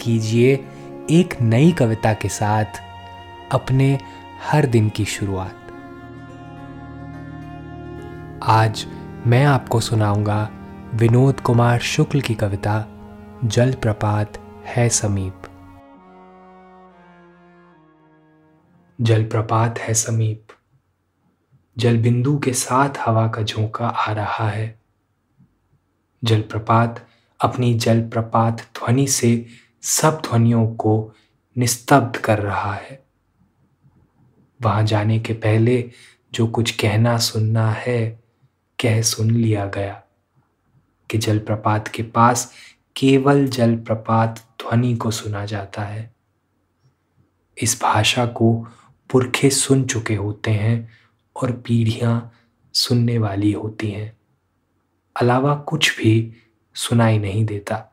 कीजिए एक नई कविता के साथ अपने हर दिन की शुरुआत। आज मैं आपको सुनाऊँगा विनोद कुमार शुक्ल की कविता, जलप्रपात है समीप। जलप्रपात है समीप। जल बिंदु के साथ हवा का झोंका आ रहा है। जलप्रपात अपनी जलप्रपात ध्वनि से सब ध्वनियों को निस्तब्ध कर रहा है। वहाँ जाने के पहले जो कुछ कहना सुनना है, कह सुन लिया गया कि जलप्रपात के पास केवल जलप्रपात ध्वनि को सुना जाता है। इस भाषा को पुरखे सुन चुके होते हैं और पीढ़ियाँ सुनने वाली होती हैं। अलावा कुछ भी सुनाई नहीं देता।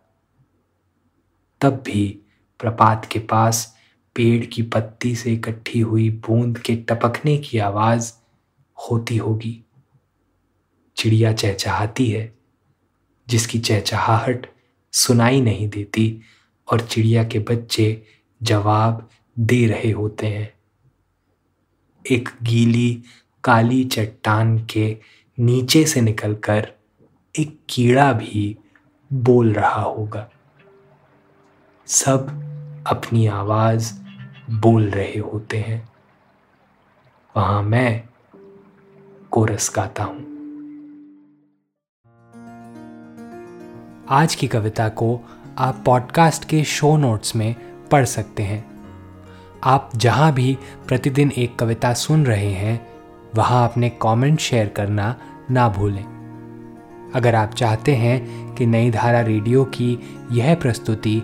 तब भी प्रपात के पास पेड़ की पत्ती से इकट्ठी हुई बूंद के टपकने की आवाज़ होती होगी। चिड़िया चहचहाती है, जिसकी चहचहाहट सुनाई नहीं देती और चिड़िया के बच्चे जवाब दे रहे होते हैं। एक गीली, काली चट्टान के नीचे से निकलकर एक कीड़ा भी बोल रहा होगा। सब अपनी आवाज़ बोल रहे होते हैं। वहाँ मैं कोरस गाता हूँ। आज की कविता को आप पॉडकास्ट के शो नोट्स में पढ़ सकते हैं। आप जहाँ भी प्रतिदिन एक कविता सुन रहे हैं, वहाँ अपने कमेंट शेयर करना ना भूलें। अगर आप चाहते हैं कि नई धारा रेडियो की यह प्रस्तुति